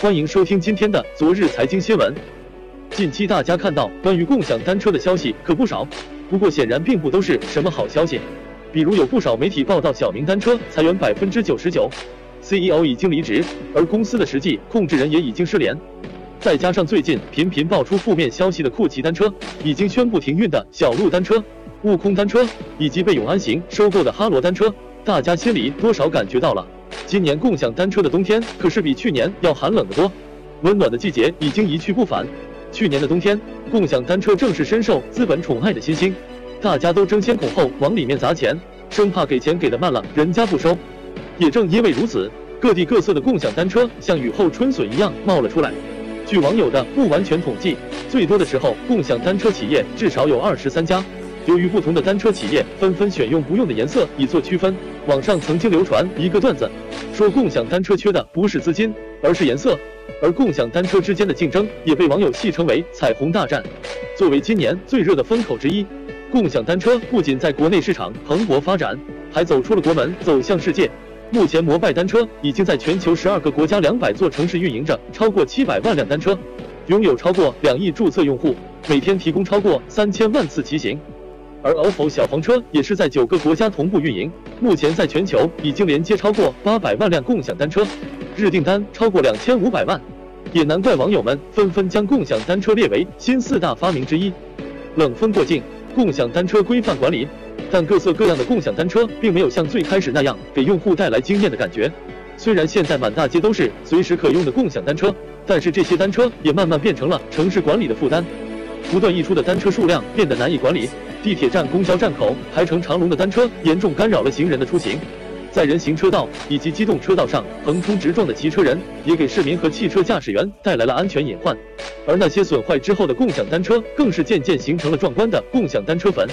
欢迎收听今天的昨日财经新闻。近期大家看到关于共享单车的消息可不少，不过显然并不都是什么好消息。比如有不少媒体报道小明单车裁员百分之九十九，CEO 已经离职，而公司的实际控制人也已经失联。再加上最近频频爆出负面消息的酷骑单车，已经宣布停运的小鹿单车、悟空单车，以及被永安行收购的哈罗单车，大家心里多少感觉到了。今年共享单车的冬天可是比去年要寒冷得多，温暖的季节已经一去不返。去年的冬天，共享单车正是深受资本宠爱的新兴，大家都争先恐后往里面砸钱，生怕给钱给的慢了，人家不收。也正因为如此，各地各色的共享单车像雨后春笋一样冒了出来。据网友的不完全统计，最多的时候，共享单车企业至少有二十三家。由于不同的单车企业纷纷选用不用的颜色以做区分，网上曾经流传一个段子，说共享单车缺的不是资金，而是颜色。而共享单车之间的竞争也被网友戏称为“彩虹大战”。作为今年最热的风口之一，共享单车不仅在国内市场蓬勃发展，还走出了国门，走向世界。目前，摩拜单车已经在全球十二个国家两百座城市运营着超过七百万辆单车，拥有超过两亿注册用户，每天提供超过三千万次骑行。而 ofo 小黄车也是在九个国家同步运营，目前在全球已经连接超过八百万辆共享单车，日订单超过两千五百万，也难怪网友们纷纷将共享单车列为新四大发明之一。冷风过境，共享单车规范管理，但各色各样的共享单车并没有像最开始那样给用户带来惊艳的感觉。虽然现在满大街都是随时可用的共享单车，但是这些单车也慢慢变成了城市管理的负担，不断溢出的单车数量变得难以管理。地铁站、公交站口排成长龙的单车，严重干扰了行人的出行。在人行车道以及机动车道上横冲直撞的骑车人，也给市民和汽车驾驶员带来了安全隐患。而那些损坏之后的共享单车，更是渐渐形成了壮观的共享单车坟。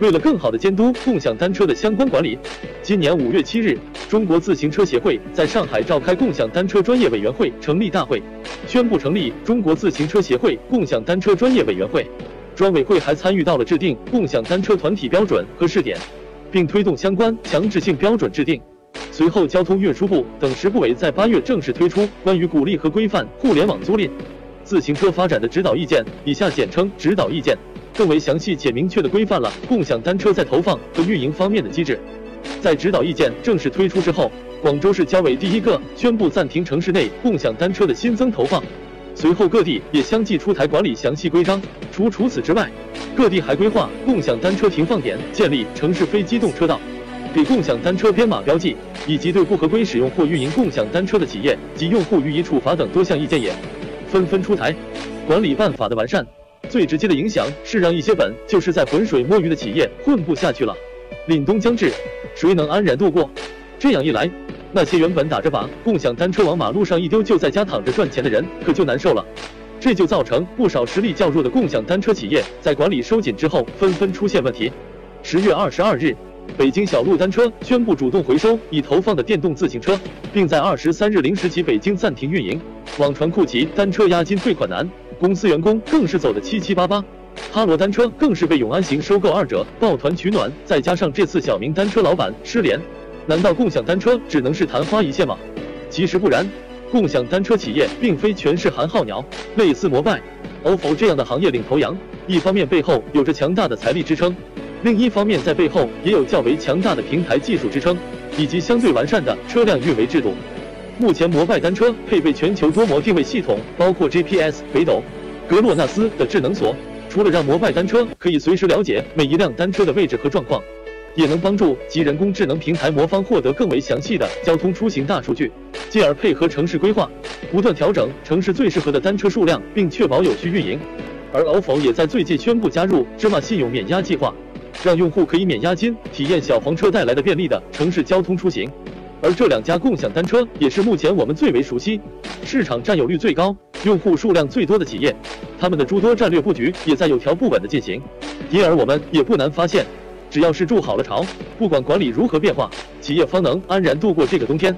为了更好的监督共享单车的相关管理，今年五月七日，中国自行车协会在上海召开共享单车专业委员会成立大会，宣布成立中国自行车协会共享单车专业委员会。专委会还参与到了制定共享单车团体标准和试点，并推动相关强制性标准制定。随后，交通运输部等十部委在八月正式推出关于鼓励和规范互联网租赁自行车发展的指导意见（以下简称指导意见），更为详细且明确的规范了共享单车在投放和运营方面的机制。在指导意见正式推出之后，广州市交委第一个宣布暂停城市内共享单车的新增投放。随后，各地也相继出台管理详细规章。除除此之外，各地还规划共享单车停放点建立城市非机动车道，给共享单车编码标记，以及对不合规使用或运营共享单车的企业及用户予以处罚等多项意见也纷纷出台。管理办法的完善，最直接的影响是让一些本就是在浑水摸鱼的企业混不下去了。凛冬将至，谁能安然度过？这样一来。那些原本打着把共享单车往马路上一丢就在家躺着赚钱的人可就难受了，这就造成不少实力较弱的共享单车企业在管理收紧之后纷纷出现问题。十月二十二日，北京小鹿单车宣布主动回收已投放的电动自行车，并在二十三日零时起北京暂停运营。网传酷骑单车押金退款难，公司员工更是走得七七八八。哈罗单车更是被永安行收购，二者抱团取暖，再加上这次小明单车老板失联。难道共享单车只能是昙花一现吗？其实不然，共享单车企业并非全是寒号鸟。类似摩拜、ofo 这样的行业领头羊，一方面背后有着强大的财力支撑，另一方面在背后也有较为强大的平台技术支撑，以及相对完善的车辆运维制度。目前，摩拜单车配备全球多模定位系统，包括 GPS、北斗、格洛纳斯的智能锁，除了让摩拜单车可以随时了解每一辆单车的位置和状况。也能帮助其人工智能平台魔方获得更为详细的交通出行大数据，进而配合城市规划，不断调整城市最适合的单车数量，并确保有序运营。而 ofo 也在最近宣布加入芝麻信用免押计划，让用户可以免押金体验小黄车带来的便利的城市交通出行。而这两家共享单车也是目前我们最为熟悉、市场占有率最高、用户数量最多的企业，他们的诸多战略布局也在有条不紊的进行，因而我们也不难发现。只要是筑好了巢，不管管理如何变化，企业方能安然度过这个冬天。